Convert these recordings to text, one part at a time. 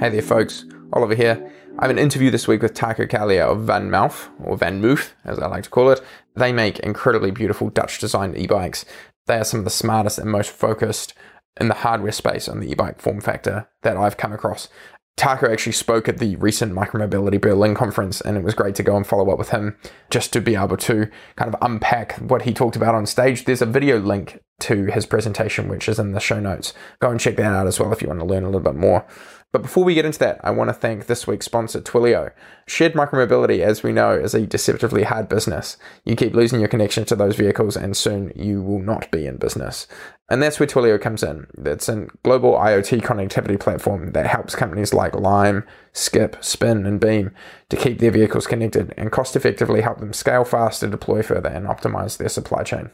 Hey there, folks. Oliver here. I have an interview this week with Taco Carlier of Van Moof, or Van Moof, as I like to call it. They make incredibly beautiful Dutch designed e bikes. They are some of the smartest and most focused in the hardware space on the e bike form factor that I've come across. Taco actually spoke at the recent Micromobility Berlin conference, and it was great to go and follow up with him just to be able to kind of unpack what he talked about on stage. There's a video link to his presentation, which is in the show notes. Go and check that out as well if you want to learn a little bit more. But before we get into that, I want to thank this week's sponsor, Twilio. Shared micromobility, as we know, is a deceptively hard business. You keep losing your connection to those vehicles, and soon you will not be in business. And that's where Twilio comes in. It's a global IoT connectivity platform that helps companies like Lime, Skip, Spin, and Beam to keep their vehicles connected and cost effectively help them scale faster, deploy further, and optimize their supply chain.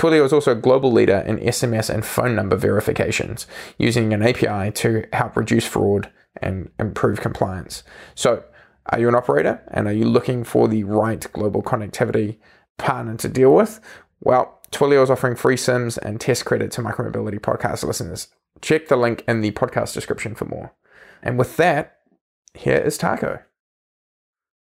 Twilio is also a global leader in SMS and phone number verifications, using an API to help reduce fraud and improve compliance. So, are you an operator and are you looking for the right global connectivity partner to deal with? Well, Twilio is offering free SIMs and test credit to micromobility podcast listeners. Check the link in the podcast description for more. And with that, here is Taco.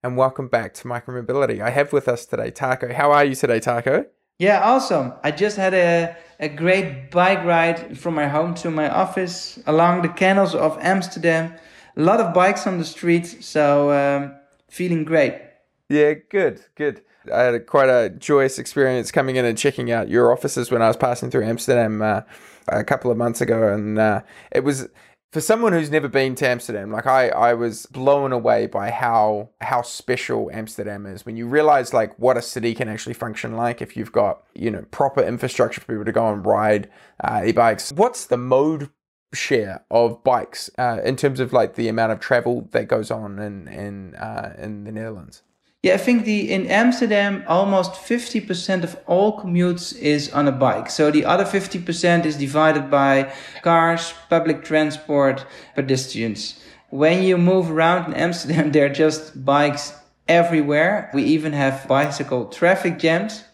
And welcome back to Micromobility. I have with us today Taco. How are you today, Taco? Yeah, awesome. I just had a, a great bike ride from my home to my office along the canals of Amsterdam. A lot of bikes on the streets, so um, feeling great. Yeah, good, good. I had a, quite a joyous experience coming in and checking out your offices when I was passing through Amsterdam uh, a couple of months ago, and uh, it was for someone who's never been to Amsterdam, like I, I was blown away by how how special Amsterdam is when you realize like what a city can actually function like if you've got you know proper infrastructure for people to go and ride uh, e-bikes. What's the mode share of bikes uh, in terms of like the amount of travel that goes on in in uh, in the Netherlands? Yeah, I think the in Amsterdam almost 50% of all commutes is on a bike. So the other 50% is divided by cars, public transport, pedestrians. When you move around in Amsterdam, there are just bikes everywhere. We even have bicycle traffic jams.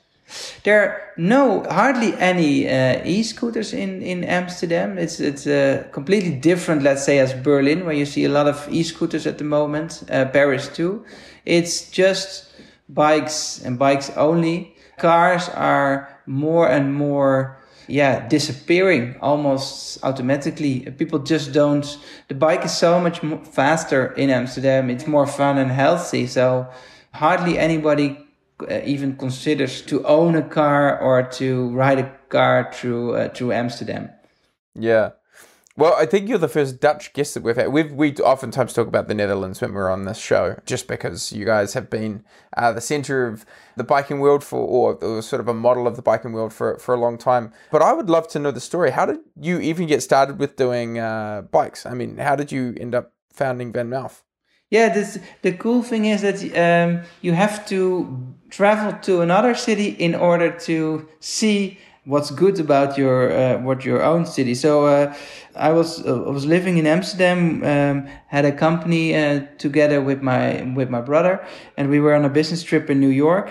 There are no hardly any uh, e-scooters in in Amsterdam. It's it's uh, completely different, let's say, as Berlin, where you see a lot of e-scooters at the moment. Uh, Paris too. It's just bikes and bikes only. Cars are more and more yeah disappearing almost automatically people just don't the bike is so much faster in amsterdam it's more fun and healthy so hardly anybody uh, even considers to own a car or to ride a car through uh, through amsterdam yeah well, I think you're the first Dutch guest that we've had. We've we oftentimes talk about the Netherlands when we're on this show, just because you guys have been uh, the center of the biking world for, or, or, sort of a model of the biking world for for a long time. But I would love to know the story. How did you even get started with doing uh, bikes? I mean, how did you end up founding VanMoof? Yeah, this, the cool thing is that um, you have to travel to another city in order to see what's good about your uh, what your own city. So uh, I was uh, I was living in Amsterdam, um, had a company uh, together with my with my brother, and we were on a business trip in New York.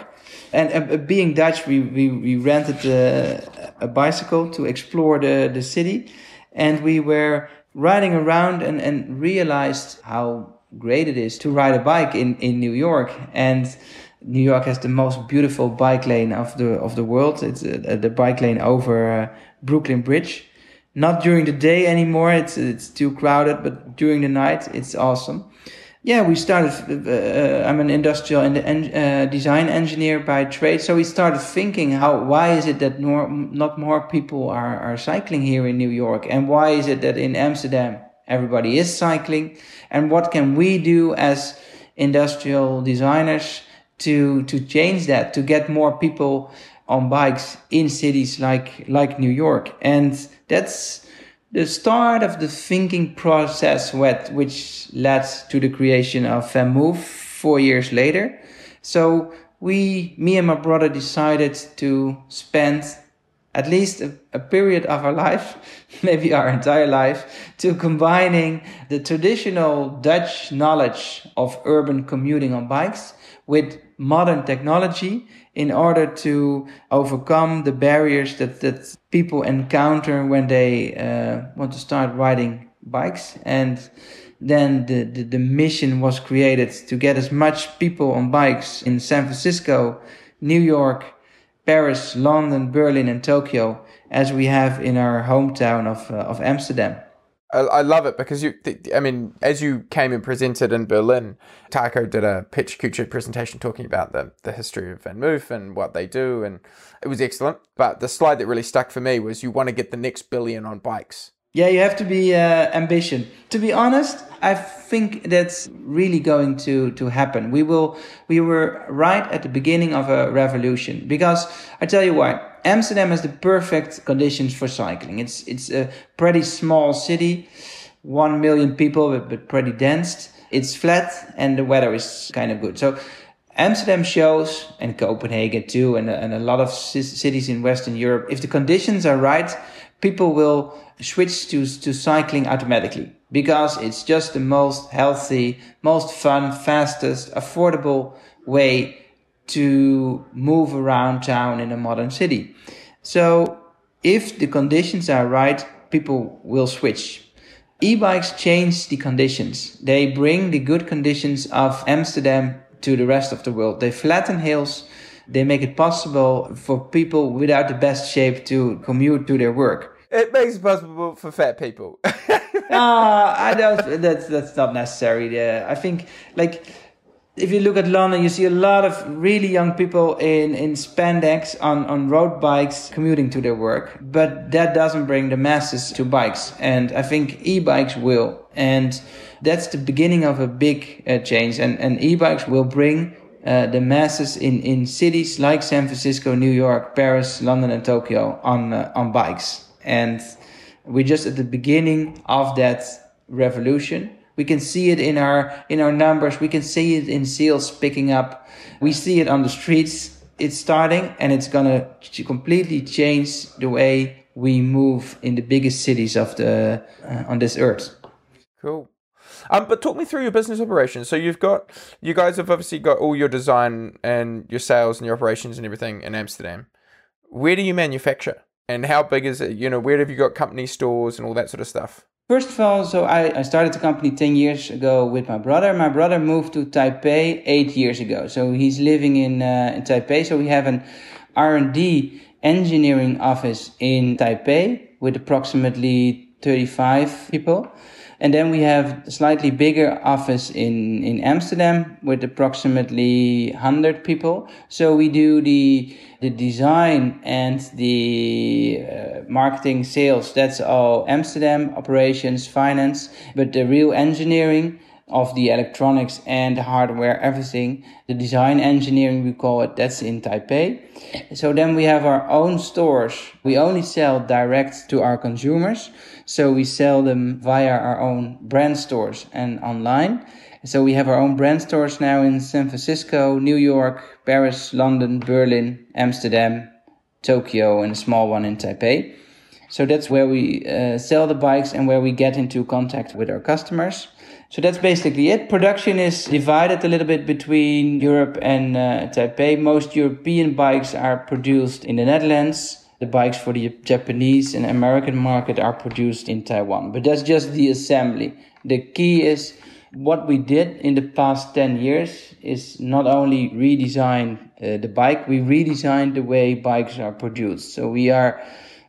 And uh, being Dutch, we we, we rented a, a bicycle to explore the the city, and we were riding around and and realized how great it is to ride a bike in in New York and New York has the most beautiful bike lane of the of the world. It's uh, the bike lane over uh, Brooklyn Bridge. Not during the day anymore. It's it's too crowded, but during the night, it's awesome. Yeah, we started. Uh, I'm an industrial and uh, design engineer by trade, so we started thinking how why is it that nor, not more people are are cycling here in New York, and why is it that in Amsterdam everybody is cycling, and what can we do as industrial designers? to to change that to get more people on bikes in cities like like New York and that's the start of the thinking process which led to the creation of VanMoof four years later. So we, me and my brother decided to spend at least a, a, period of our life, maybe our entire life, to combining the traditional Dutch knowledge of urban commuting on bikes with modern technology in order to overcome the barriers that, that people encounter when they uh, want to start riding bikes. And then the, the, the mission was created to get as much people on bikes in San Francisco, New York, Paris, London, Berlin, and Tokyo as we have in our hometown of, uh, of Amsterdam. I, love it because you, I mean, as you came and presented in Berlin, Taco did a Pecha Kucha presentation talking about the, the history of VanMoof and what they do, and it was excellent. But the slide that really stuck for me was you want to get the next billion on bikes. Yeah, you have to be uh, ambition. To be honest, I think that's really going to to happen. We will. We were right at the beginning of a revolution because I tell you why. Amsterdam has the perfect conditions for cycling. It's it's a pretty small city, one million people, but, but pretty dense. It's flat and the weather is kind of good. So Amsterdam shows, and Copenhagen too, and, and a lot of cities in Western Europe, if the conditions are right, people will switch to, to cycling automatically because it's just the most healthy, most fun, fastest, affordable way to move around town in a modern city. So if the conditions are right, people will switch. E-bikes change the conditions. They bring the good conditions of Amsterdam to the rest of the world. They flatten hills. They make it possible for people without the best shape to commute to their work. It makes it possible for fat people. uh, I don't. That's that's not necessary. Yeah, I think like if you look at London, you see a lot of really young people in, in spandex on, on road bikes commuting to their work. But that doesn't bring the masses to bikes. And I think e-bikes will. And that's the beginning of a big uh, change. And, and e-bikes will bring uh, the masses in, in cities like San Francisco, New York, Paris, London, and Tokyo on, uh, on bikes and we're just at the beginning of that revolution we can see it in our in our numbers we can see it in sales picking up we see it on the streets it's starting and it's to completely change the way we move in the biggest cities of the uh, on this earth cool um, but talk me through your business operations. So you've got, you guys have obviously got all your design and your sales and your operations and everything in Amsterdam. Where do you manufacture? And how big is it? You know, where have you got company stores and all that sort of stuff? First of all, so I, I started the company 10 years ago with my brother. My brother moved to Taipei eight years ago. So he's living in, uh, in Taipei. So we have an R&D engineering office in Taipei with approximately 35 people. And then we have a slightly bigger office in, in Amsterdam with approximately 100 people. So we do the, the design and the uh, marketing sales. That's all Amsterdam operations, finance, but the real engineering of the electronics and the hardware, everything. The design engineering, we call it, that's in Taipei. So then we have our own stores. We only sell direct to our consumers. So we sell them via our own brand stores and online. So we have our own brand stores now in San Francisco, New York, Paris, London, Berlin, Amsterdam, Tokyo, and a small one in Taipei. So that's where we uh, sell the bikes and where we get into contact with our customers. So that's basically it. Production is divided a little bit between Europe and uh, Taipei. Most European bikes are produced in the Netherlands. The bikes for the Japanese and American market are produced in Taiwan. But that's just the assembly. The key is what we did in the past 10 years is not only redesign uh, the bike, we redesigned the way bikes are produced. So we are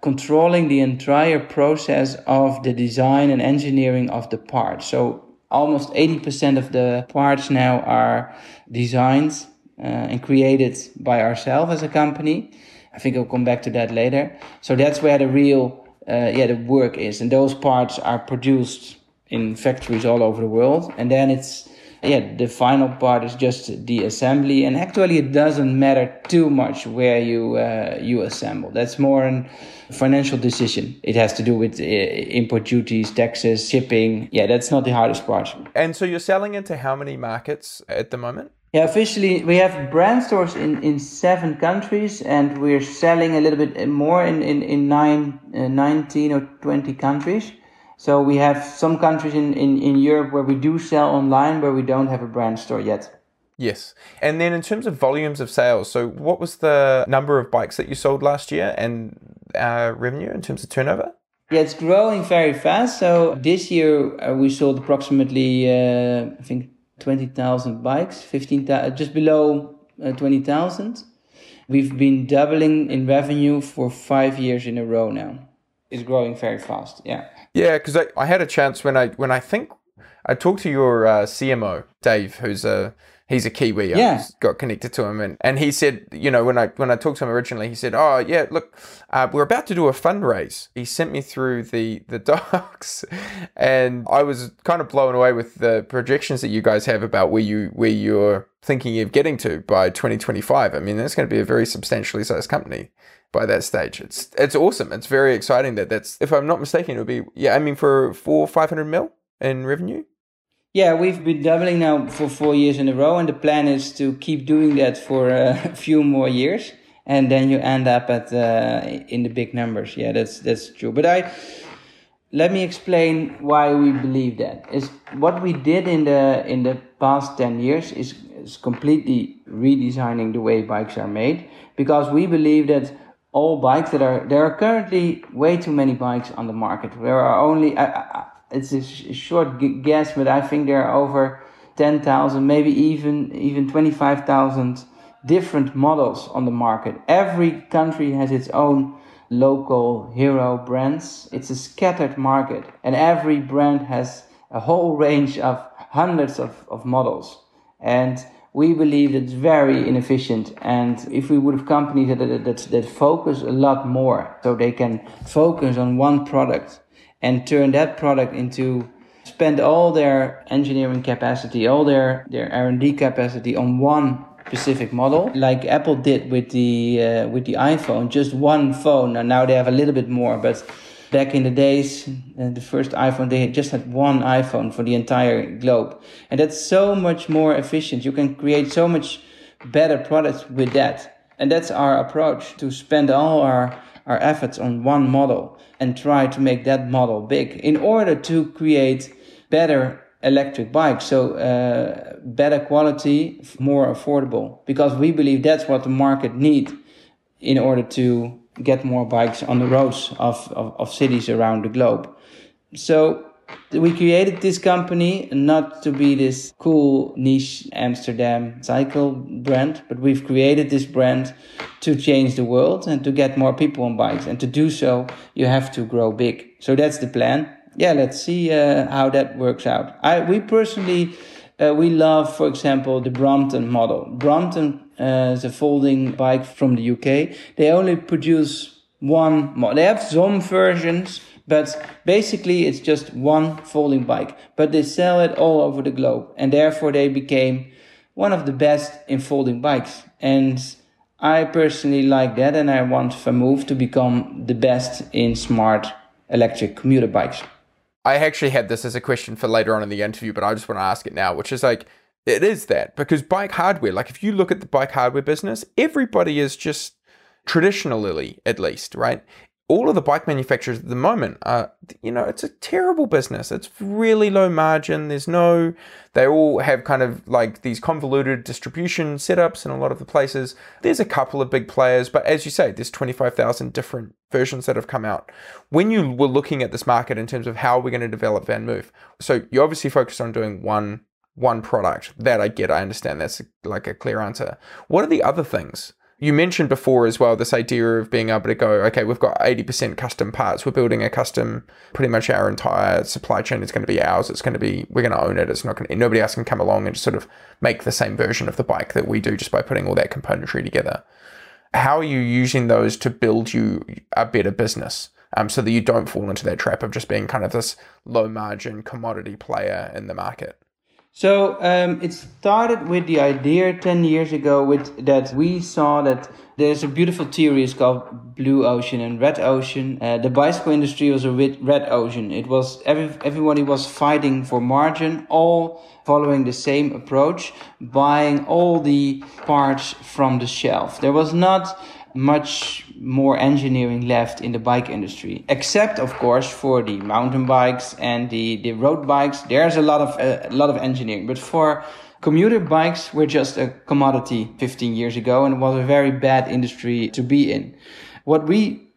controlling the entire process of the design and engineering of the parts. So almost 80% of the parts now are designed uh, and created by ourselves as a company. I think I'll come back to that later. So that's where the real, uh, yeah, the work is. And those parts are produced in factories all over the world. And then it's, yeah, the final part is just the assembly, and actually it doesn't matter too much where you uh, you assemble. That's more an financial decision. It has to do with uh, import duties, taxes, shipping. Yeah, that's not the hardest part. And so you're selling into how many markets at the moment? Yeah, officially we have brand stores in, in seven countries, and we're selling a little bit more in in in nine, uh, 19 or twenty countries. So we have some countries in, in, in Europe where we do sell online, where we don't have a brand store yet. Yes. And then in terms of volumes of sales, so what was the number of bikes that you sold last year and uh, revenue in terms of turnover? Yeah, it's growing very fast. So this year uh, we sold approximately, uh, I think, 20,000 bikes, 15, just below uh, 20,000. We've been doubling in revenue for five years in a row now. It's growing very fast. Yeah. Yeah, because I, I had a chance when I when I think I talked to your uh, CMO Dave, who's a he's a Kiwi. Yeah. I got connected to him, and, and he said, you know, when I when I talked to him originally, he said, oh yeah, look, uh, we're about to do a fundraise. He sent me through the the docs, and I was kind of blown away with the projections that you guys have about where you where you're thinking of getting to by 2025. I mean, that's going to be a very substantially sized company by that stage. It's it's awesome. It's very exciting that that's if I'm not mistaken, it would be yeah. I mean for four five hundred mil in revenue. Yeah, we've been doubling now for four years in a row, and the plan is to keep doing that for a few more years, and then you end up at uh, in the big numbers. Yeah, that's that's true. But I let me explain why we believe that. Is what we did in the in the past ten years is is completely redesigning the way bikes are made because we believe that all bikes that are there are currently way too many bikes on the market. There are only I, I, it's a, sh- short guess, but I think there are over ten thousand, maybe even even twenty five thousand different models on the market. Every country has its own local hero brands. It's a scattered market, and every brand has a whole range of hundreds of, of models. And we believe it's very inefficient. And if we would have companies that, that, that, that focus a lot more, so they can focus on one product and turn that product into spend all their engineering capacity, all their, their R&D capacity on one specific model, like Apple did with the uh, with the iPhone, just one phone. And now they have a little bit more, but back in the days, uh, the first iPhone, they just had one iPhone for the entire globe. And that's so much more efficient. You can create so much better products with that. And that's our approach to spend all our, our efforts on one model and try to make that model big in order to create better electric bikes. So, uh, better quality, more affordable, because we believe that's what the market need in order to get more bikes on the roads of, of, of cities around the globe. So we created this company not to be this cool niche Amsterdam cycle brand, but we've created this brand to change the world and to get more people on bikes. And to do so, you have to grow big. So that's the plan. Yeah, let's see uh, how that works out. I we personally uh, we love, for example, the Brompton model. Brompton uh, a folding bike from the UK. They only produce one model. They have some versions, but basically it's just one folding bike. But they sell it all over the globe, and therefore they became one of the best in folding bikes. And I personally like that, and I want VanMoof to become the best in smart electric commuter bikes. I actually had this as a question for later on in the interview, but I just want to ask it now, which is like, it is that because bike hardware, like if you look at the bike hardware business, everybody is just traditionally, at least, right? All of the bike manufacturers at the moment are, you know, it's a terrible business. It's really low margin. There's no, they all have kind of like these convoluted distribution setups in a lot of the places. There's a couple of big players, but as you say, there's 25,000 different versions that have come out. When you were looking at this market in terms of how we're going to develop VanMoof, so you obviously focused on doing one one product. That I get. I understand. That's like a clear answer. What are the other things? You mentioned before as well this idea of being able to go, okay, we've got 80% custom parts. We're building a custom, pretty much our entire supply chain is going to be ours. It's going to be, we're going to own it. It's not going to, nobody else can come along and just sort of make the same version of the bike that we do just by putting all that componentry together. How are you using those to build you a better business? Um, so that you don't fall into that trap of just being kind of this low margin commodity player in the market. So um, it started with the idea 10 years ago with that we saw that there's a beautiful theory it's called blue ocean and red ocean. Uh, the bicycle industry was a red ocean. It was every, everybody was fighting for margin, all following the same approach, buying all the parts from the shelf. There was not much more engineering left in the bike industry, except of course for the mountain bikes and the, the road bikes. There's a lot of uh, a lot of engineering, but for commuter bikes were just a commodity 15 years ago and it was a very bad industry to be in. What we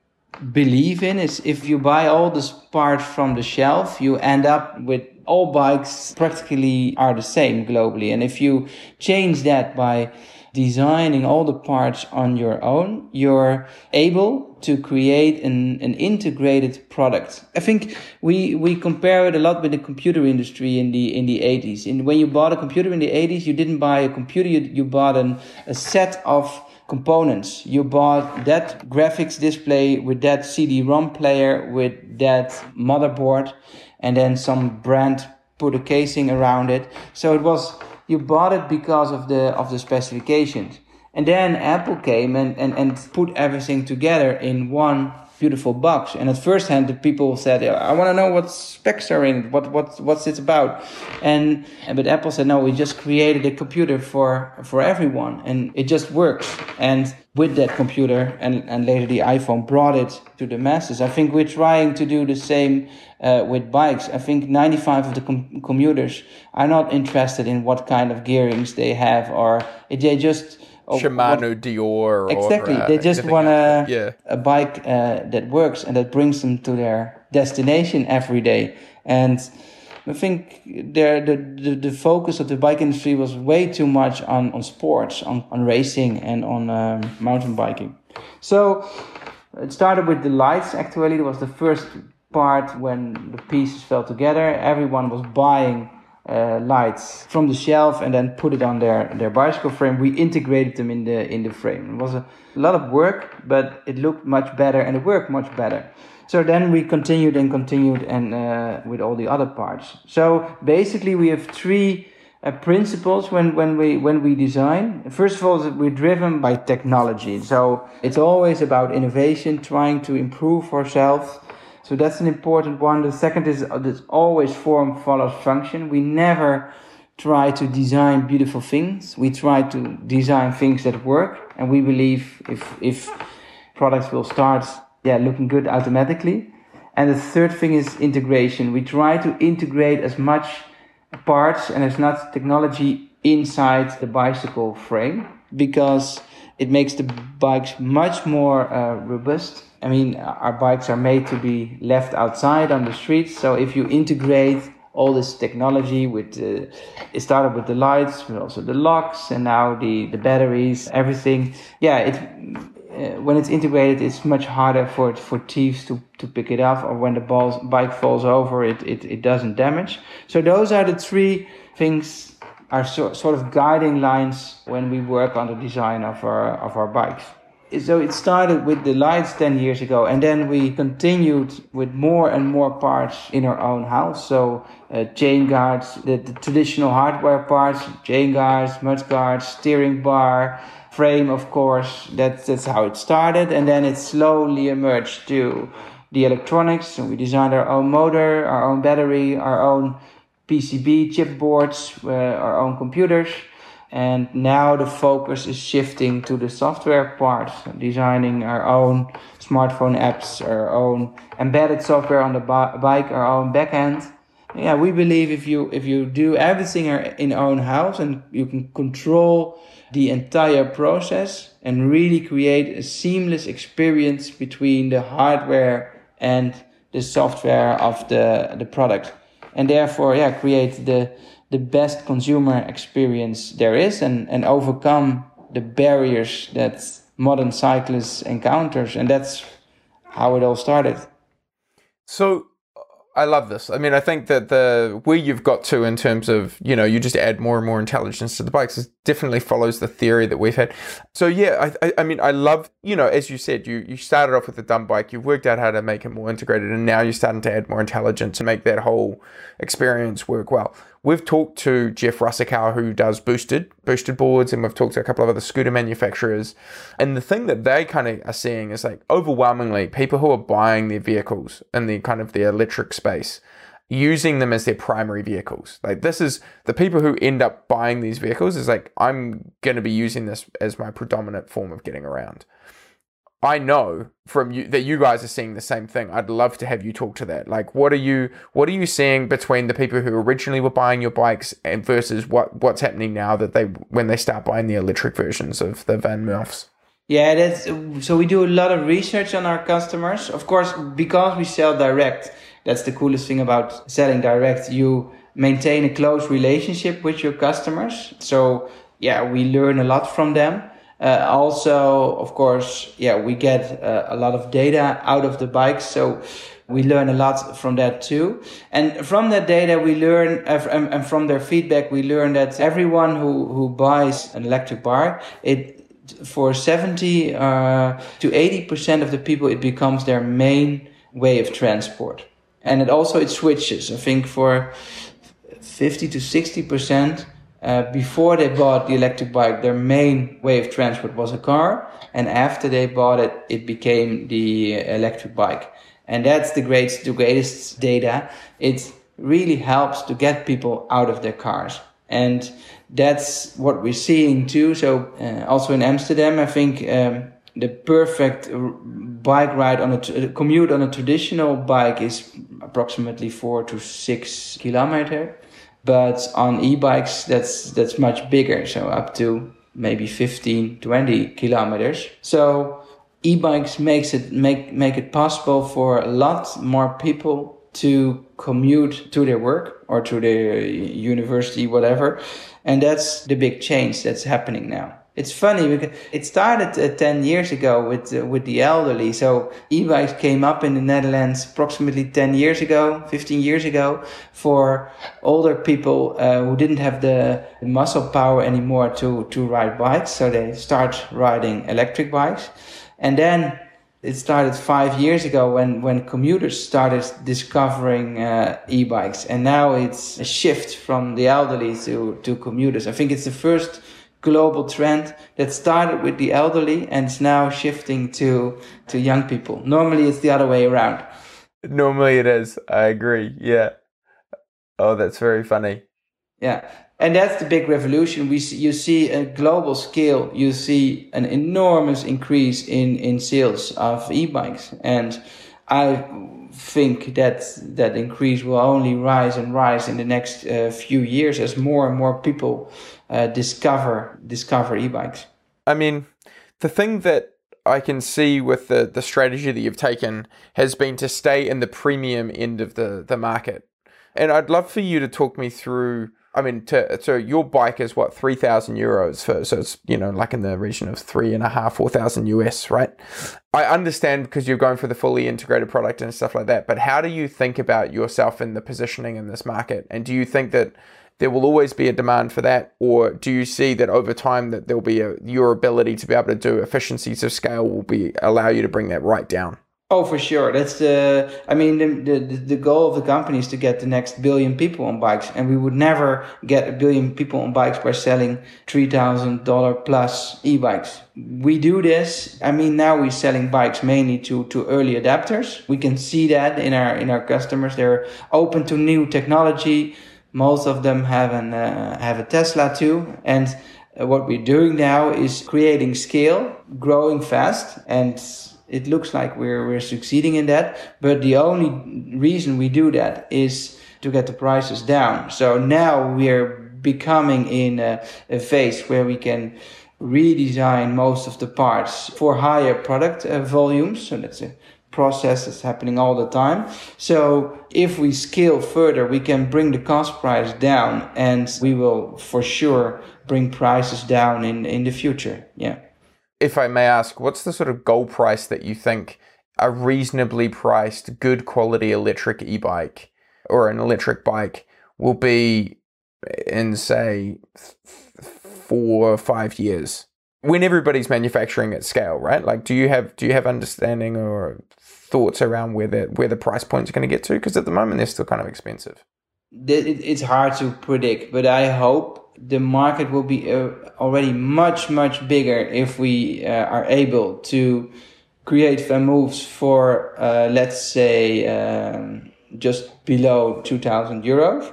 believe in is if you buy all the parts from the shelf, you end up with all bikes practically are the same globally. And if you change that by designing all the parts on your own, you're able to create an, an integrated product. I think we, we compare it a lot with the computer industry in the, in the 80s. And when you bought a computer in the 80s, you didn't buy a computer, you, you bought an, a set of components. You bought that graphics display with that CD-ROM player, with that motherboard, and then some brand put a casing around it. So it was you bought it because of the of the specifications. And then Apple came and, and, and put everything together in one beautiful box. And at first hand, the people said, I want to know what specs are in it, what, what, what's it about. And, but Apple said, no, we just created a computer for, for everyone and it just works. And with that computer and, and later the iPhone brought it to the masses. I think we're trying to do the same uh, with bikes. I think 95 of the com- commuters are not interested in what kind of gearings they have or they just Shimano, what, Deore, exactly. Or, uh, they just want a yeah. a bike uh, that works and that brings them to their destination every day. And I think there the, the the focus of the bike industry was way too much on on sports, on on racing, and on um, mountain biking. So it started with the lights. Actually, it was the first part when the pieces fell together. Everyone was buying uh, lights from the shelf and then put it on their, their bicycle frame. We integrated them in the in the frame. It was a lot of work, but it looked much better and it worked much better. So then we continued and continued and uh, with all the other parts. So basically, we have three uh, principles when, when we when we design. First of all, we're driven by technology. So it's always about innovation, trying to improve ourselves so that's an important one. The second is uh, this always form follows function. We never try to design beautiful things. We try to design things that work, and we believe if if products will start yeah looking good automatically. And the third thing is integration. We try to integrate as much parts and as much technology inside the bicycle frame because it makes the bikes much more uh, robust I mean, our bikes are made to be left outside on the streets. So if you integrate all this technology with, uh, it started with the lights, but also the locks, and now the the batteries, everything. Yeah, it uh, when it's integrated, it's much harder for for thieves to to pick it up, or when the ball, bike falls over, it, it it doesn't damage. So those are the three things are so, sort of guiding lines when we work on the design of our of our bikes so it started with the lights 10 years ago and then we continued with more and more parts in our own house. So uh, chain guards the, the, traditional hardware parts chain guards mud guards steering bar frame of course. That's, that's how it started and then it slowly emerged to the electronics. So we designed our own motor our own battery our own pcb chip boards uh, our own computers and now the focus is shifting to the software part, designing our own smartphone apps, our own embedded software on the bike, our own backend. Yeah, we believe if you if you do everything in your own house and you can control the entire process and really create a seamless experience between the hardware and the software of the the product, and therefore, yeah, create the the best consumer experience there is and, and overcome the barriers that modern cyclists encounters and that's how it all started so I love this. I mean, I think that the where you've got to in terms of you know you just add more and more intelligence to the bikes is definitely follows the theory that we've had. So yeah, I, I, mean I love you know as you said you you started off with a dumb bike, you've worked out how to make it more integrated, and now you're starting to add more intelligence to make that whole experience work well we've talked to Jeff Russakow, who does boosted boosted boards, and we've talked to a couple of other scooter manufacturers. And the thing that they kind of are seeing is like overwhelmingly people who are buying their vehicles in the kind of the electric space using them as their primary vehicles. Like this is the people who end up buying these vehicles is like I'm going to be using this as my predominant form of getting around. I know from you that you guys are seeing the same thing. I'd love to have you talk to that. Like, what are you what are you seeing between the people who originally were buying your bikes and versus what what's happening now that they when they start buying the electric versions of the VanMoofs? Yeah, that's so we do a lot of research on our customers. Of course, because we sell direct, that's the coolest thing about selling direct. You maintain a close relationship with your customers. So yeah, we learn a lot from them. Uh, also, of course, yeah, we get uh, a lot of data out of the bikes. So we learn a lot from that too. And from that data, we learn, uh, and from their feedback, we learn that everyone who, who buys an electric bike, it, for 70 uh, to 80% of the people, it becomes their main way of transport. And it also, it switches. I think for 50 to 60%, uh, before they bought the electric bike, their main way of transport was a car, and after they bought it, it became the electric bike. And that's the greatest, the greatest data. It really helps to get people out of their cars, and that's what we're seeing too. So uh, also in Amsterdam, I think um, the perfect bike ride on a commute on a traditional bike is approximately four to six kilometer but on e-bikes that's that's much bigger so up to maybe 15 20 kilometers. So e-bikes makes it make make it possible for a lot more people to commute to their work or to their university whatever. And that's the big change that's happening now it's funny because it started uh, 10 years ago with uh, with the elderly. So e-bikes came up in the netherlands approximately 10 years ago 15 years ago for older people uh, who didn't have the muscle power anymore to to ride bikes. So they start riding electric bikes. And then it started five years ago when, when commuters started discovering uh, e-bikes. And now it's a shift from the elderly to, to commuters. I think it's the first global trend that started with the elderly and is now shifting to to young people. Normally it's the other way around. Normally it is. I agree. Yeah. Oh, that's very funny. Yeah. And that's the big revolution. We see, you see a global scale. You see an enormous increase in in sales of e-bikes, and I think that that increase will only rise and rise in the next uh, few years as more and more people uh, discover discover e-bikes. I mean, the thing that I can see with the the strategy that you've taken has been to stay in the premium end of the the market, and I'd love for you to talk me through. I mean, to, so your bike is what three thousand euros for, so it's you know like in the region of three and a half, four thousand US, right? I understand because you're going for the fully integrated product and stuff like that, but how do you think about yourself in the positioning in this market, and do you think that there will always be a demand for that or do you see that over time that there'll be a, your ability to be able to do efficiencies of scale will be allow you to bring that right down oh for sure. That's the i mean the, the, the goal of the company is to get the next billion people on bikes and we would never get a billion people on bikes by selling $3000 plus e-bikes. We do this i mean now we're selling bikes mainly to to early adapters. We can see that in our in our customers. They're open to new technology. Most of them have an uh, have a Tesla too, and what we're doing now is creating scale, growing fast, and it looks like we're we're succeeding in that. But the only reason we do that is to get the prices down. So now we're becoming in a, a phase where we can redesign most of the parts for higher product uh, volumes. So that's a process that's happening all the time. So if we scale further, we can bring the cost price down and we will for sure bring prices down in, in the future. Yeah. If I may ask, what's the sort of goal price that you think a reasonably priced, good quality electric e bike or an electric bike will be in, say, four or five years? when everybody's manufacturing at scale, right? Like, do you have do you have understanding or thoughts around where the where the price points are going to get to? Because at the moment they're still kind of expensive. it's hard to predict, but I hope the market will be uh, already much, much bigger if we uh, are able to create VanMoofs for, uh, let's say, um, just below 2000 euros.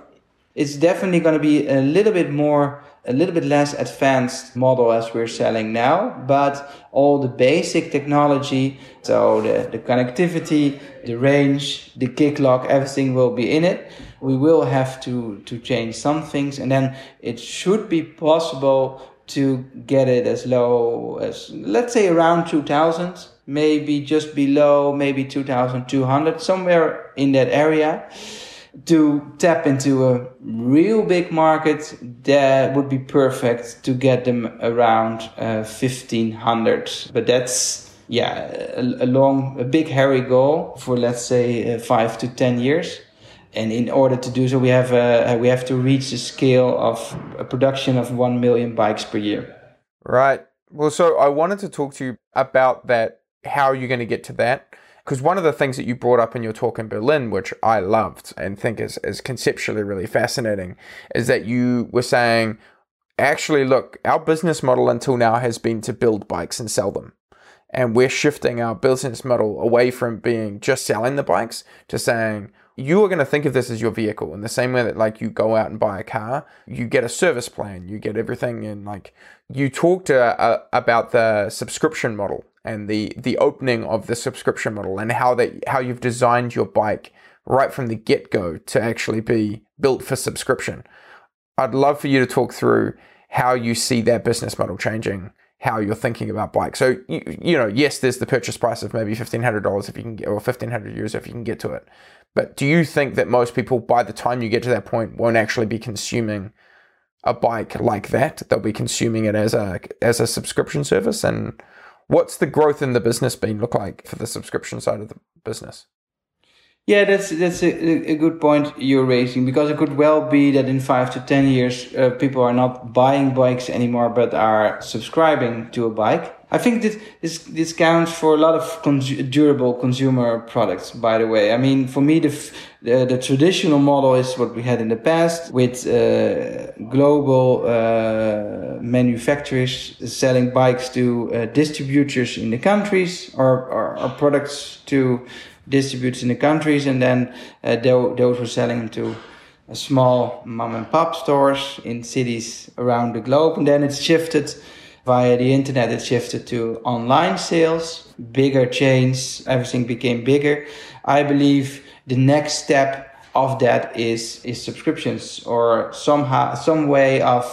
It's definitely going to be a little bit more a little bit less advanced model as we're selling now, but all the basic technology, so the, the connectivity, the range, the kick lock, everything will be in it. We will have to, to change some things and then it should be possible to get it as low as, let's say around 2000, maybe just below, maybe 2200, somewhere in that area to tap into a real big market, that would be perfect to get them around uh, 1500. But that's, yeah, a, a, long, a big hairy goal for let's say uh, five to 10 years. And in order to do so, we have, uh, we have to reach the scale of a production of 1 million bikes per year. Right. Well, so I wanted to talk to you about that, how are you're going to get to that because one of the things that you brought up in your talk in Berlin, which I loved and think is, is conceptually really fascinating, is that you were saying, actually, look, our business model until now has been to build bikes and sell them. And we're shifting our business model away from being just selling the bikes to saying, you are going to think of this as your vehicle. In the same way that like you go out and buy a car you get a service plan you get everything and like you talked uh, about the subscription model and the the opening of the subscription model and how that how you've designed your bike right from the get-go to actually be built for subscription. I'd love for you to talk through how you see that business model changing how you're thinking about bikes. So you, you know yes there's the purchase price of maybe $1500 if you can get or 1500 euros if you can get to it. But do you think that most people by the time you get to that point won't actually be consuming a bike like that? They'll be consuming it as a as a subscription service? And What's the growth in the business been look like for the subscription side of the business? Yeah, that's that's a, a good point you're raising because it could well be that in five to ten years, uh, people are not buying bikes anymore, but are subscribing to a bike. I think this this, this counts for a lot of durable consumer products. By the way, I mean for me the, the, the traditional model is what we had in the past with uh, global uh, manufacturers selling bikes to uh, distributors in the countries or, or, or products to distributes in the countries, and then uh, those were selling them to small mom and pop stores in cities around the globe. And then it's shifted via the internet, it shifted to online sales, bigger chains, everything became bigger. I believe the next step of that is, is subscriptions or somehow, some way of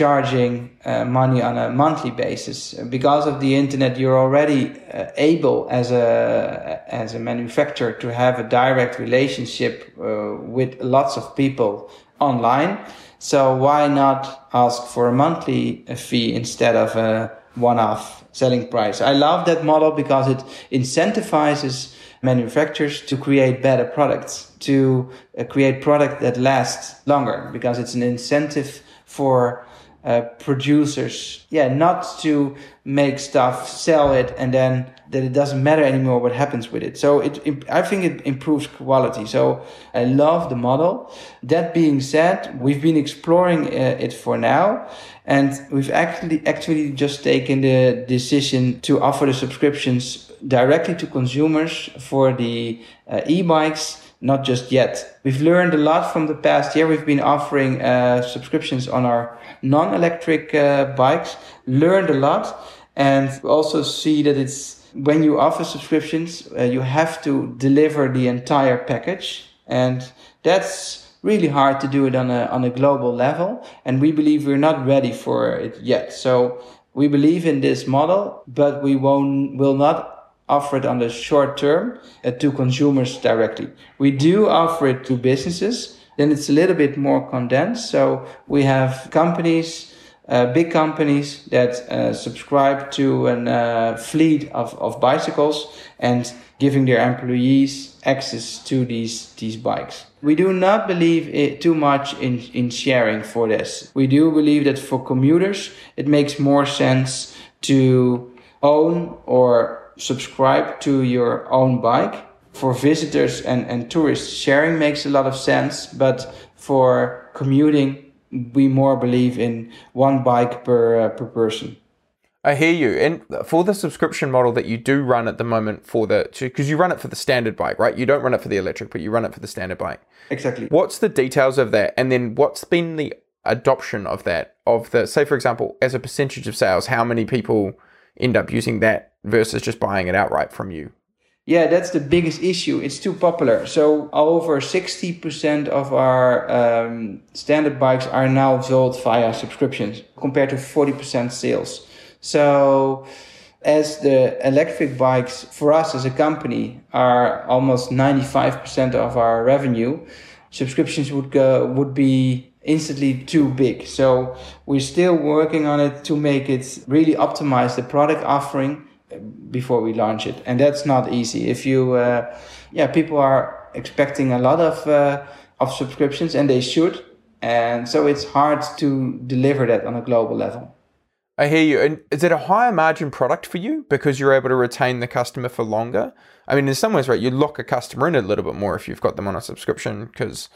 charging uh, money on a monthly basis. Because of the internet you're already uh, able as a as a manufacturer to have a direct relationship uh, with lots of people online. So why not ask for a monthly fee instead of a one-off selling price? I love that model because it incentivizes manufacturers to create better products to uh, create product that lasts longer because it's an incentive for uh, producers, yeah, not to make stuff, sell it, and then that it doesn't matter anymore what happens with it. So it, it, I think it improves quality. So I love the model. That being said, we've been exploring uh, it for now, and we've actually actually just taken the decision to offer the subscriptions directly to consumers for the uh, e-bikes not just yet. We've learned a lot from the past year. We've been offering uh, subscriptions on our non-electric uh, bikes, learned a lot, and also see that it's when you offer subscriptions, uh, you have to deliver the entire package, and that's really hard to do it on a on a global level. And we believe we're not ready for it yet. So we believe in this model, but we won't will not offer it on the short term uh, to consumers directly. We do offer it to businesses. Then it's a little bit more condensed. So we have companies, uh, big companies that uh, subscribe to a uh, fleet of, of bicycles and giving their employees access to these, these bikes. We do not believe it too much in, in sharing for this. We do believe that for commuters, it makes more sense to own or subscribe to your own bike. For visitors and, and tourists, sharing makes a lot of sense, but for commuting, we more believe in one bike per uh, per person. I hear you. And for the subscription model that you do run at the moment for the, because you run it for the standard bike, right? You don't run it for the electric, but you run it for the standard bike. Exactly. What's the details of that? And then what's been the adoption of that? Of the, say, for example, as a percentage of sales, how many people end up using that versus just buying it outright from you? Yeah, that's the biggest issue. It's too popular. So over 60% of our um, standard bikes are now sold via subscriptions compared to 40% sales. So as the electric bikes for us as a company are almost 95% of our revenue, subscriptions would go, would be instantly too big. So we're still working on it to make it really optimize the product offering before we launch it. And that's not easy. If you, uh, yeah, people are expecting a lot of, uh, of subscriptions and they should. And so it's hard to deliver that on a global level. I hear you. And is it a higher margin product for you because you're able to retain the customer for longer? I mean, in some ways, right, you lock a customer in a little bit more if you've got them on a subscription because,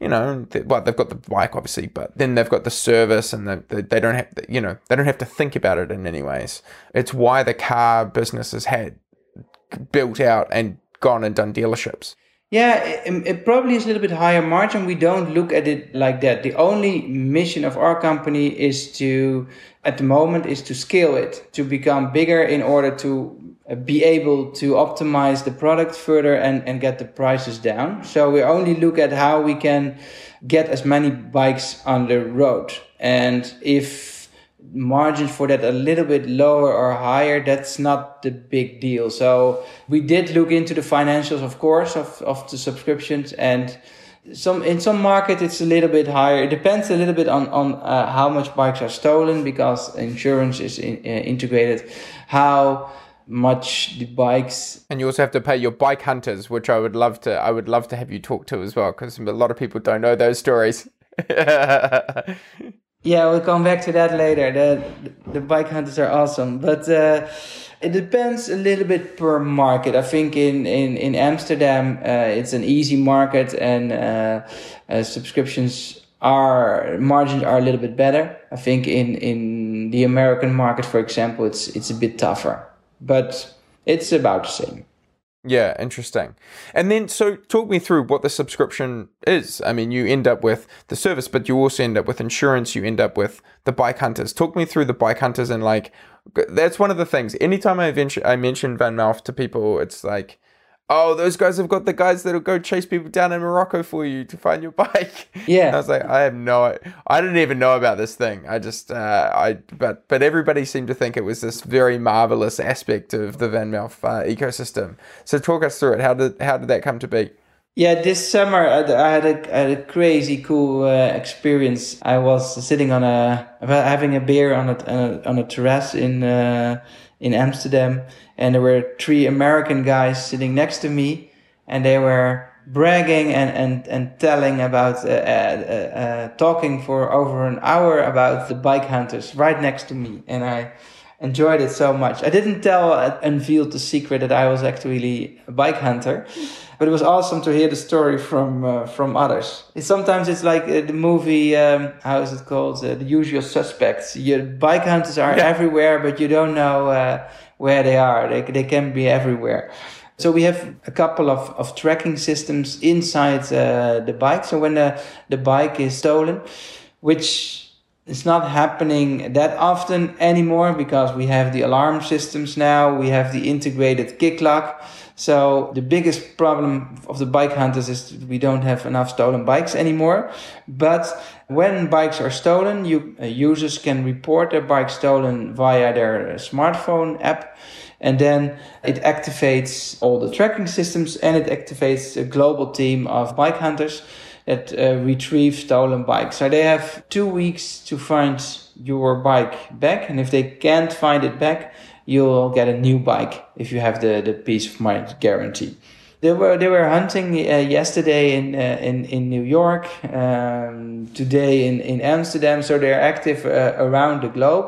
you know, they, well, they've got the bike obviously, but then they've got the service and they, they don't have, you know, they don't have to think about it in any ways. It's why the car business has had built out and gone and done dealerships. Yeah, it, it, probably is a little bit higher margin. We don't look at it like that. The only mission of our company is to, at the moment, is to scale it, to become bigger in order to uh, be able to optimize the product further and, and get the prices down. So we only look at how we can get as many bikes on the road. And if margins for that a little bit lower or higher, that's not the big deal. So we did look into the financials, of course, of, of the subscriptions and some in some market it's a little bit higher. It depends a little bit on on uh, how much bikes are stolen because insurance is in, uh, integrated. How much the bikes and you also have to pay your bike hunters which i would love to i would love to have you talk to as well because a lot of people don't know those stories Yeah, we'll come back to that later. The the bike hunters are awesome, but uh, it depends a little bit per market. I think in in in Amsterdam, uh, it's an easy market, and uh, uh subscriptions are margins are a little bit better. I think in in the American market, for example, it's it's a bit tougher, but it's about the same. Yeah, interesting. And then, so talk me through what the subscription is. I mean, you end up with the service, but you also end up with insurance. You end up with the bike hunters. Talk me through the bike hunters and like, that's one of the things. Anytime I, venture, I mention VanMoof to people, it's like, oh, those guys have got the guys that'll go chase people down in Morocco for you to find your bike. Yeah. And I was like, I have no, I didn't even know about this thing. I just, uh, I, but, but everybody seemed to think it was this very marvelous aspect of the VanMoof uh, ecosystem. So talk us through it. How did, how did that come to be? Yeah, this summer I had a, I had a crazy cool uh, experience. I was sitting on a having a beer on a on a terrace in uh, in Amsterdam, and there were three American guys sitting next to me, and they were bragging and and and telling about uh, uh, uh, talking for over an hour about the bike hunters right next to me, and I enjoyed it so much. I didn't tell uh, unveiled the secret that I was actually a bike hunter. But it was awesome to hear the story from uh, from others. It's, sometimes it's like uh, the movie, um, how is it called? The Usual Suspects. Your bike hunters are yeah. everywhere, but you don't know where they are. They, they can be everywhere. So we have a couple of, of tracking systems inside uh, the bike. So when the, the bike is stolen, which is not happening that often anymore because we have the alarm systems now, we have the integrated kick lock. So the biggest problem of the bike hunters is we don't have enough stolen bikes anymore. But when bikes are stolen, you uh, users can report their bike stolen via their smartphone app. And then it activates all the tracking systems and it activates a global team of bike hunters that uh, retrieve stolen bikes. So they have two weeks to find your bike back. And if they can't find it back, you'll get a new bike if you have the, the peace of mind guarantee. They were they were hunting uh, yesterday in uh, in in New York, um, today in in Amsterdam. So they're active uh, around the globe,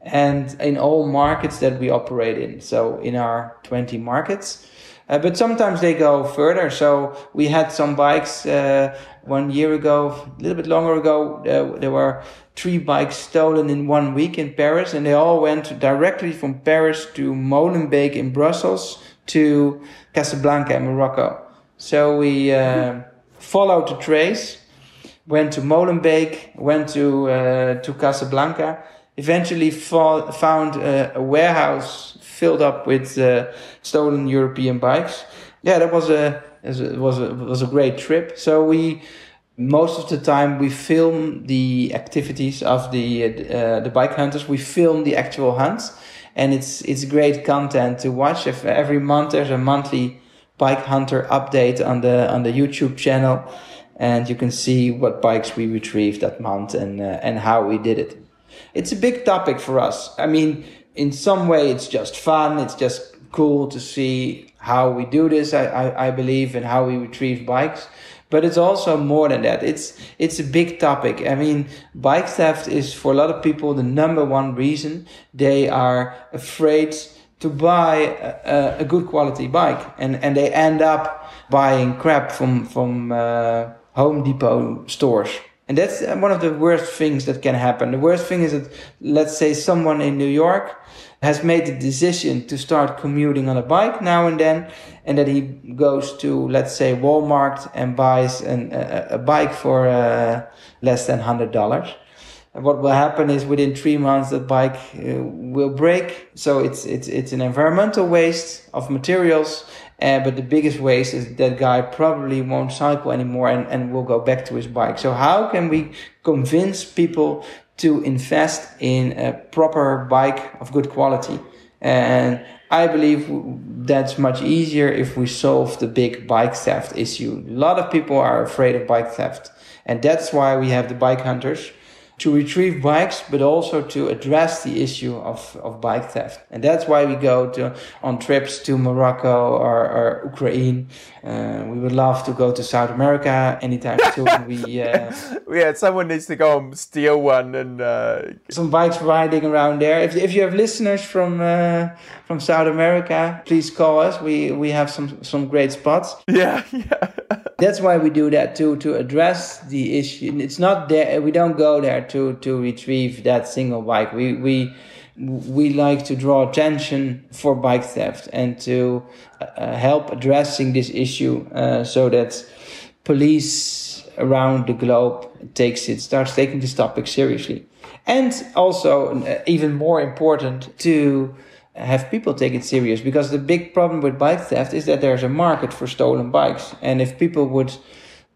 and in all markets that we operate in. So in our twenty markets, Uh, but sometimes they go further. So we had some bikes uh, one year ago, a little bit longer ago. Uh, there were three bikes stolen in one week in Paris, and they all went directly from Paris to Molenbeek in Brussels to Casablanca in Morocco. So we uh, followed the trace, went to Molenbeek, went to uh, to Casablanca. Eventually, fo- found a warehouse filled up with uh, stolen European bikes. Yeah, that was a it was a was a great trip. So we most of the time we film the activities of the uh, the bike hunters. We film the actual hunts, and it's it's great content to watch. If every month there's a monthly bike hunter update on the on the YouTube channel, and you can see what bikes we retrieved that month and uh, and how we did it. It's a big topic for us. I mean, in some way, it's just fun. It's just cool to see how we do this. I I, I believe and how we retrieve bikes. But it's also more than that. It's it's a big topic. I mean bike theft is for a lot of people the number one reason they are afraid to buy a, a good quality bike. And and they end up buying crap from from uh, home depot stores. And that's one of the worst things that can happen. The worst thing is that let's say someone in new york has made the decision to start commuting on a bike now and then, and that he goes to, let's say, Walmart and buys an, a, a bike for uh, less than $100. And what will happen is within three months that bike uh, will break. So it's, it's, it's an environmental waste of materials. Uh, but the biggest waste is that guy probably won't cycle anymore and, and will go back to his bike. So how can we convince people to invest in a proper bike of good quality. And I believe that's much easier if we solve the big bike theft issue. A lot of people are afraid of bike theft. And that's why we have the bike hunters to retrieve bikes, but also to address the issue of, of bike theft. And that's why we go to, on trips to Morocco or, or Ukraine. Uh, we would love to go to South America anytime soon. we, uh, yeah, someone needs to go and steal one and uh... some bikes riding around there. If, if you have listeners from uh, from South America, please call us. We we have some some great spots. Yeah, yeah. That's why we do that too to address the issue. It's not there. We don't go there to to retrieve that single bike. We we we like to draw attention for bike theft and to uh, help addressing this issue uh, so that police around the globe takes it starts taking this topic seriously and also uh, even more important to have people take it serious because the big problem with bike theft is that there's a market for stolen bikes and if people would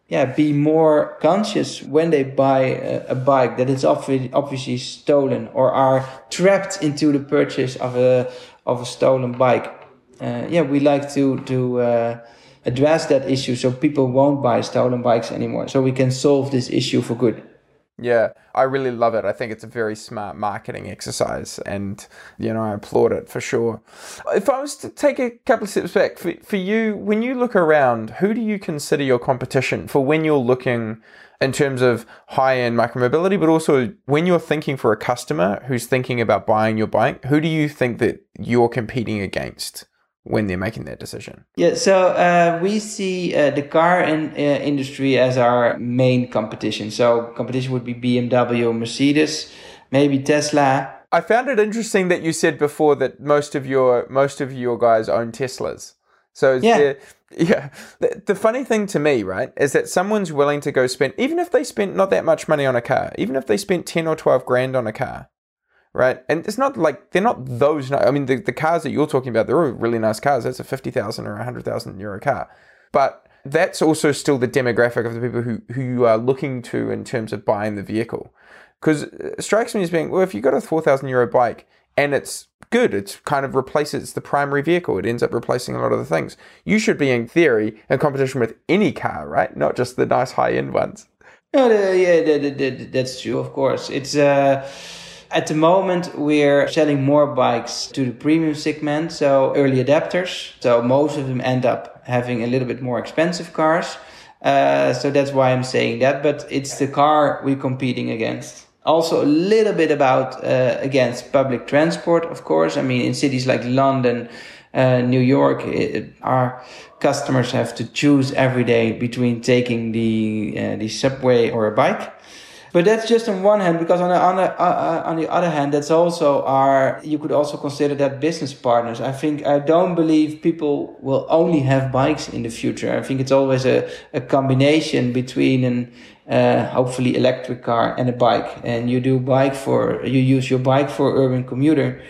yeah be more conscious when they buy a, a bike that is obviously stolen or are trapped into the purchase of a of a stolen bike. Uh, yeah we like to to uh, address that issue so people won't buy stolen bikes anymore so we can solve this issue for good yeah, I really love it. I think it's a very smart marketing exercise, and you know, I applaud it for sure. If I was to take a couple of steps back, for, for you, when you look around, who do you consider your competition for when you're looking in terms of high end micromobility, but also when you're thinking for a customer who's thinking about buying your bike, who do you think that you're competing against? When they're making that decision? Yeah, so uh, we see uh, the car in, uh, industry as our main competition. So competition would be BMW, Mercedes, maybe Tesla. I found it interesting that you said before that most of your most of your guys own Teslas. So yeah. There, yeah. The, the funny thing to me, right, is that someone's willing to go spend, even if they spent not that much money on a car, even if they spent 10 or 12 grand on a car, right? And it's not like they're not those. I mean, the, the cars that you're talking about, they're all really nice cars. That's a fifty thousand or a hundred thousand euro car, but that's also still the demographic of the people who who you are looking to in terms of buying the vehicle. Because it strikes me as being well, if you've got a four thousand euro bike and it's good, it's kind of replaces the primary vehicle. It ends up replacing a lot of the things. You should be in theory in competition with any car, right? Not just the nice high end ones. No, yeah, that, that, that's true. Of course, it's. Uh at the moment, we're selling more bikes to the premium segment, so early adapters. So most of them end up having a little bit more expensive cars. Uh, so that's why I'm saying that. But it's the car we're competing against. Also, a little bit about uh, against public transport, of course. I mean, in cities like London, uh, New York, it, our customers have to choose every day between taking the uh, the subway or a bike. But that's just on one hand, because on the, on the, uh, uh, on the other hand, that's also our, you could also consider that business partners. I think, I don't believe people will only have bikes in the future. I think it's always a, a combination between an, uh, hopefully electric car and a bike. And you do bike for, you use your bike for urban commuter.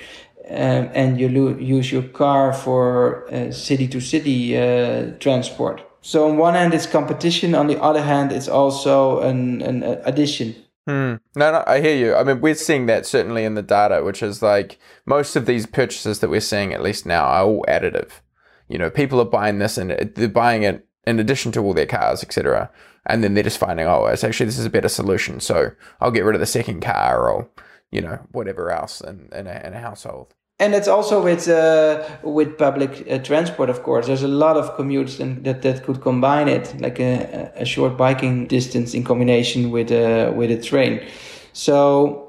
Um, and you lo- use your car for uh, city to city uh, transport. So on one hand, it's competition. On the other hand, it's also an, an addition. Hmm. No, no, I hear you. I mean, we're seeing that certainly in the data, which is like most of these purchases that we're seeing, at least now, are all additive. You know, people are buying this and they're buying it in addition to all their cars, etc. And then they're just finding, oh, it's actually this is a better solution. So I'll get rid of the second car or you know whatever else in in a, in a household and it's also with uh, with public uh, transport of course. There's a lot of commutes and that that could combine it like a, a short biking distance in combination with a with a train. So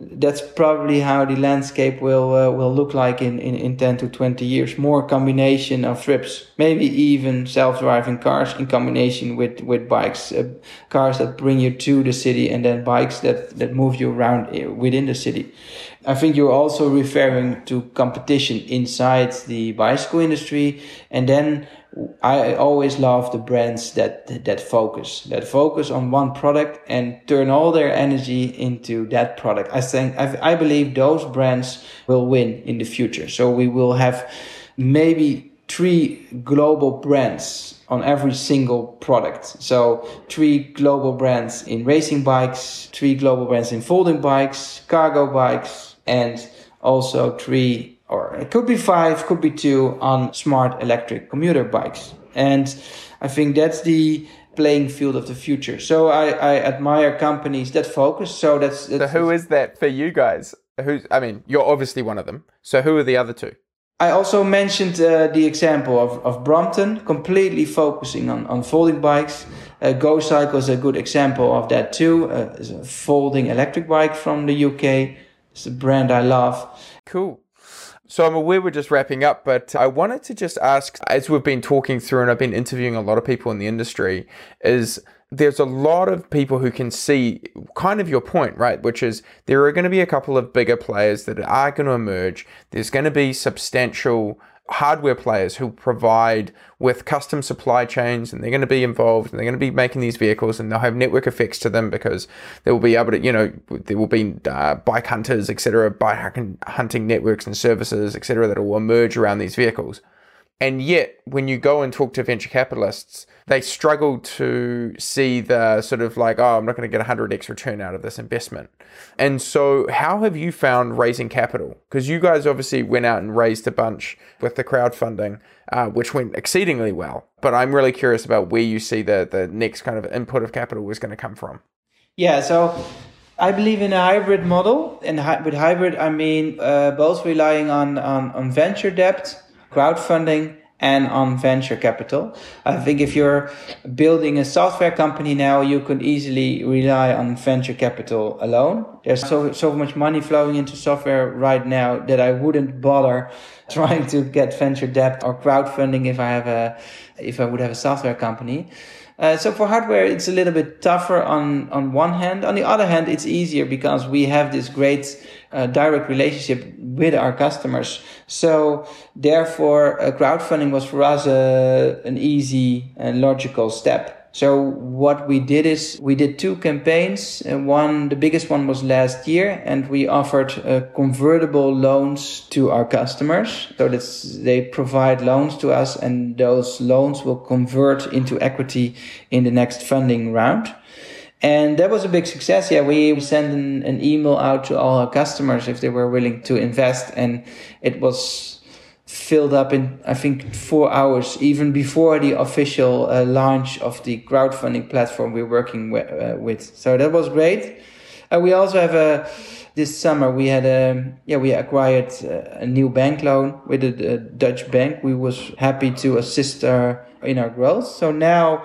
that's probably how the landscape will uh, will look like in, in, in 10 to 20 years. More combination of trips maybe even self-driving cars in combination with with bikes. Uh, cars that bring you to the city and then bikes that that move you around uh, within the city i think you're also referring to competition inside the bicycle industry and then I always love the brands that that focus that focus on one product and turn all their energy into that product. I think I, I believe those brands will win in the future. So we will have maybe three global brands on every single product. So three global brands in racing bikes, three global brands in folding bikes, cargo bikes, and also three or it could be five, could be two on smart electric commuter bikes. And I think that's the playing field of the future. So I, I admire companies that focus. So that's, that's so who is that for you guys? Who's I mean, you're obviously one of them. So who are the other two? I also mentioned uh, the example of, of Brompton, completely focusing on, on folding bikes. Uh, Gocycle is a good example of that too. Uh, it's a folding electric bike from the UK. It's a brand I love. Cool. So I'm aware we're just wrapping up, but I wanted to just ask, as we've been talking through and I've been interviewing a lot of people in the industry, is there's a lot of people who can see kind of your point, right? Which is there are going to be a couple of bigger players that are going to emerge. There's going to be substantial hardware players who provide with custom supply chains and they're going to be involved and they're going to be making these vehicles and they'll have network effects to them because they will be able to you know there will be uh, bike hunters etc bike hunting networks and services etc that will emerge around these vehicles. And yet when you go and talk to venture capitalists they struggle to see the sort of like, oh, I'm not going to get 100x return out of this investment. And so, how have you found raising capital? Because you guys obviously went out and raised a bunch with the crowdfunding, uh, which went exceedingly well. But I'm really curious about where you see the, the next kind of input of capital is going to come from. Yeah, so I believe in a hybrid model. And with hybrid, I mean uh, both relying on, on, on venture debt, crowdfunding, and on venture capital. I think if you're building a software company now, you could easily rely on venture capital alone. There's so, so much money flowing into software right now that I wouldn't bother trying to get venture debt or crowdfunding if I have a, if I would have a software company. Uh, so for hardware, it's a little bit tougher on, on one hand. On the other hand, it's easier because we have this great direct relationship with our customers. So therefore, uh, crowdfunding was for us uh, an easy and logical step. So what we did is we did two campaigns. Uh, one, the biggest one was last year, and we offered uh, convertible loans to our customers. So that's they provide loans to us, and those loans will convert into equity in the next funding round. And that was a big success. Yeah, we sent an, an email out to all our customers if they were willing to invest, and it was filled up in I think four hours, even before the official uh, launch of the crowdfunding platform we're working with. Uh, with. So that was great. Uh, we also have a this summer we had a yeah we acquired a new bank loan with a, a Dutch bank. We was happy to assist our in our growth. So now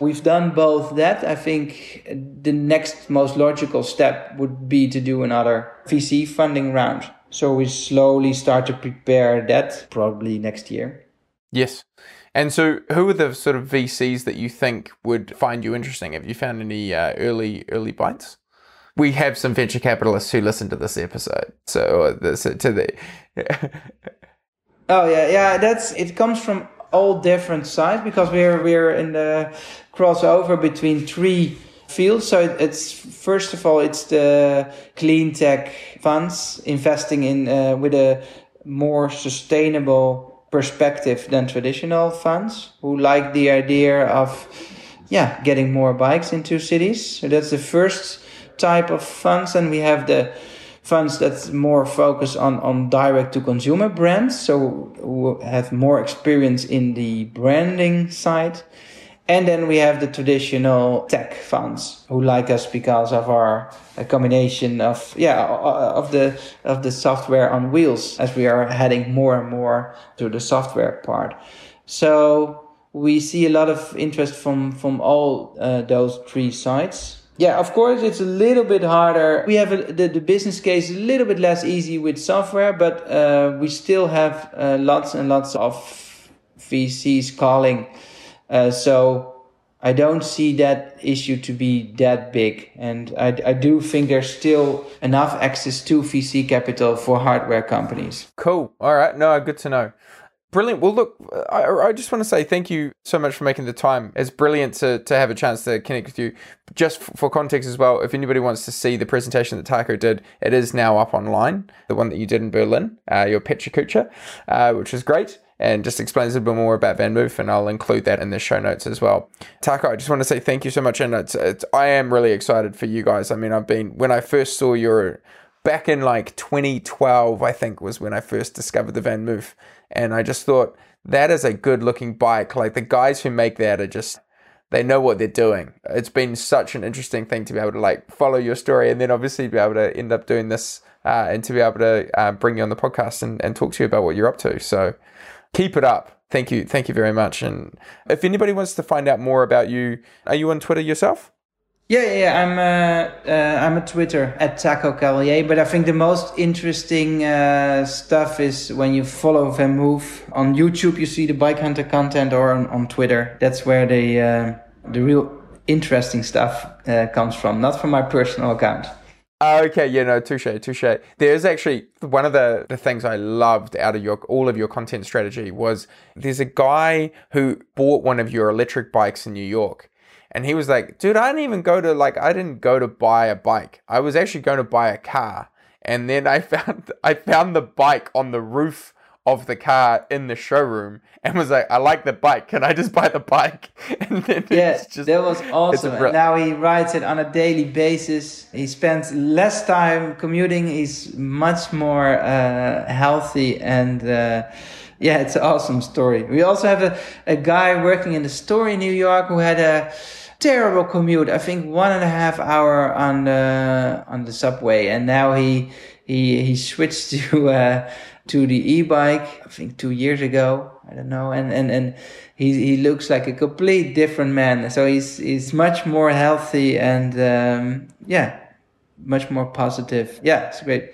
We've done both that. I think the next most logical step would be to do another VC funding round. So we slowly start to prepare that probably next year. Yes. And so, who are the sort of VCs that you think would find you interesting? Have you found any uh, early early bites? We have some venture capitalists who listen to this episode, so uh, this to the. oh yeah, yeah. That's it. Comes from all different sides because we're we're in the crossover between three fields. So it's first of all, it's the clean tech funds investing in uh, with a more sustainable perspective than traditional funds who like the idea of yeah getting more bikes into cities. So that's the first type of funds. And we have the funds that's more focused on on direct to consumer brands. So who have more experience in the branding side and then we have the traditional tech funds who like us because of our combination of yeah of the of the software on wheels as we are heading more and more to the software part. So we see a lot of interest from from all uh, those three sides. Yeah, of course, it's a little bit harder. We have a, the, the business case a little bit less easy with software, but uh, we still have uh, lots and lots of VCs calling uh, so I don't see that issue to be that big. And I, I do think there's still enough access to VC capital for hardware companies. Cool. All right. No, good to know. Brilliant. Well, look, I, I just want to say thank you so much for making the time. It's brilliant to, to have a chance to connect with you. Just for context as well, if anybody wants to see the presentation that Taco did, it is now up online. The one that you did in Berlin, uh, your Petra uh, which is great and just explains a bit more about Van VanMoof, and I'll include that in the show notes as well. Taco, I just want to say thank you so much, and it's, it's I am really excited for you guys. I mean, I've been when I first saw your back in like 2012, I think was when I first discovered the Van VanMoof, and I just thought that is a good looking bike. Like the guys who make that are just they know what they're doing. It's been such an interesting thing to be able to like follow your story and then obviously be able to end up doing this uh, and to be able to uh, bring you on the podcast and, and talk to you about what you're up to. So keep it up. Thank you. Thank you very much. And if anybody wants to find out more about you, are you on Twitter yourself? Yeah, yeah. I'm uh, uh, I'm a Twitter at Taco Carlier, but I think the most interesting uh, stuff is when you follow VanMoof on YouTube. You see the bike hunter content, or on, on Twitter. That's where the uh, the real interesting stuff uh, comes from, not from my personal account. Oh, okay, yeah, no, touche, touche. There's actually one of the, the things I loved out of your all of your content strategy was there's a guy who bought one of your electric bikes in New York. And he was like, dude, I didn't even go to like I didn't go to buy a bike. I was actually going to buy a car. And then I found I found the bike on the roof of the car in the showroom and was like, I like the bike. Can I just buy the bike? And then yeah, just, that was awesome. Br- now he rides it on a daily basis. He spends less time commuting. He's much more uh, healthy and. Uh, yeah, it's an awesome story. We also have a, a guy working in the store in New York who had a terrible commute. I think one and a half hour on the on the subway, and now he he he switched to uh, to the e-bike. I think two years ago. I don't know, and and and he he looks like a complete different man. So he's he's much more healthy and um, yeah, much more positive. Yeah, it's great.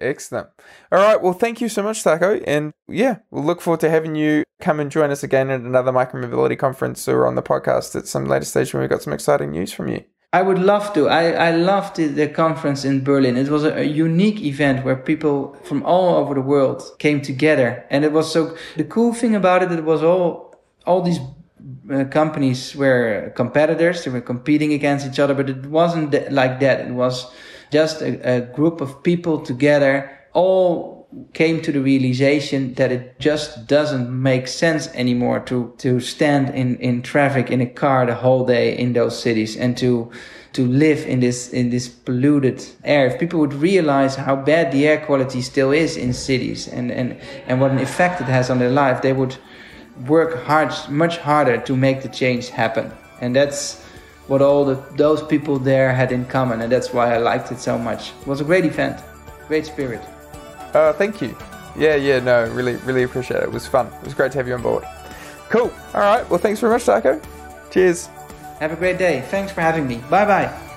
Excellent. All right. Well, thank you so much, Taco. And yeah, we'll look forward to having you come and join us again at another micromobility conference or on the podcast at some later stage when we've got some exciting news from you. I would love to. I, I loved the, the conference in Berlin. It was a, a, unique event where people from all over the world came together. And it was so, the cool thing about it, it was all, all these uh, companies were competitors. They were competing against each other, but it wasn't like that. It was just a, a group of people together, all came to the realization that it just doesn't make sense anymore to to stand in in traffic in a car the whole day in those cities and to to live in this in this polluted air. If people would realize how bad the air quality still is in cities and and and what an effect it has on their life they would work hard much harder to make the change happen. And that's what all the, those people there had in common and that's why I liked it so much. It was a great event. Great spirit uh, thank you. Yeah, yeah, no, really, really appreciate it. It was fun. It was great to have you on board. Cool. All right. Well, thanks very much, Taco. Cheers. Have a great day. Thanks for having me. Bye bye.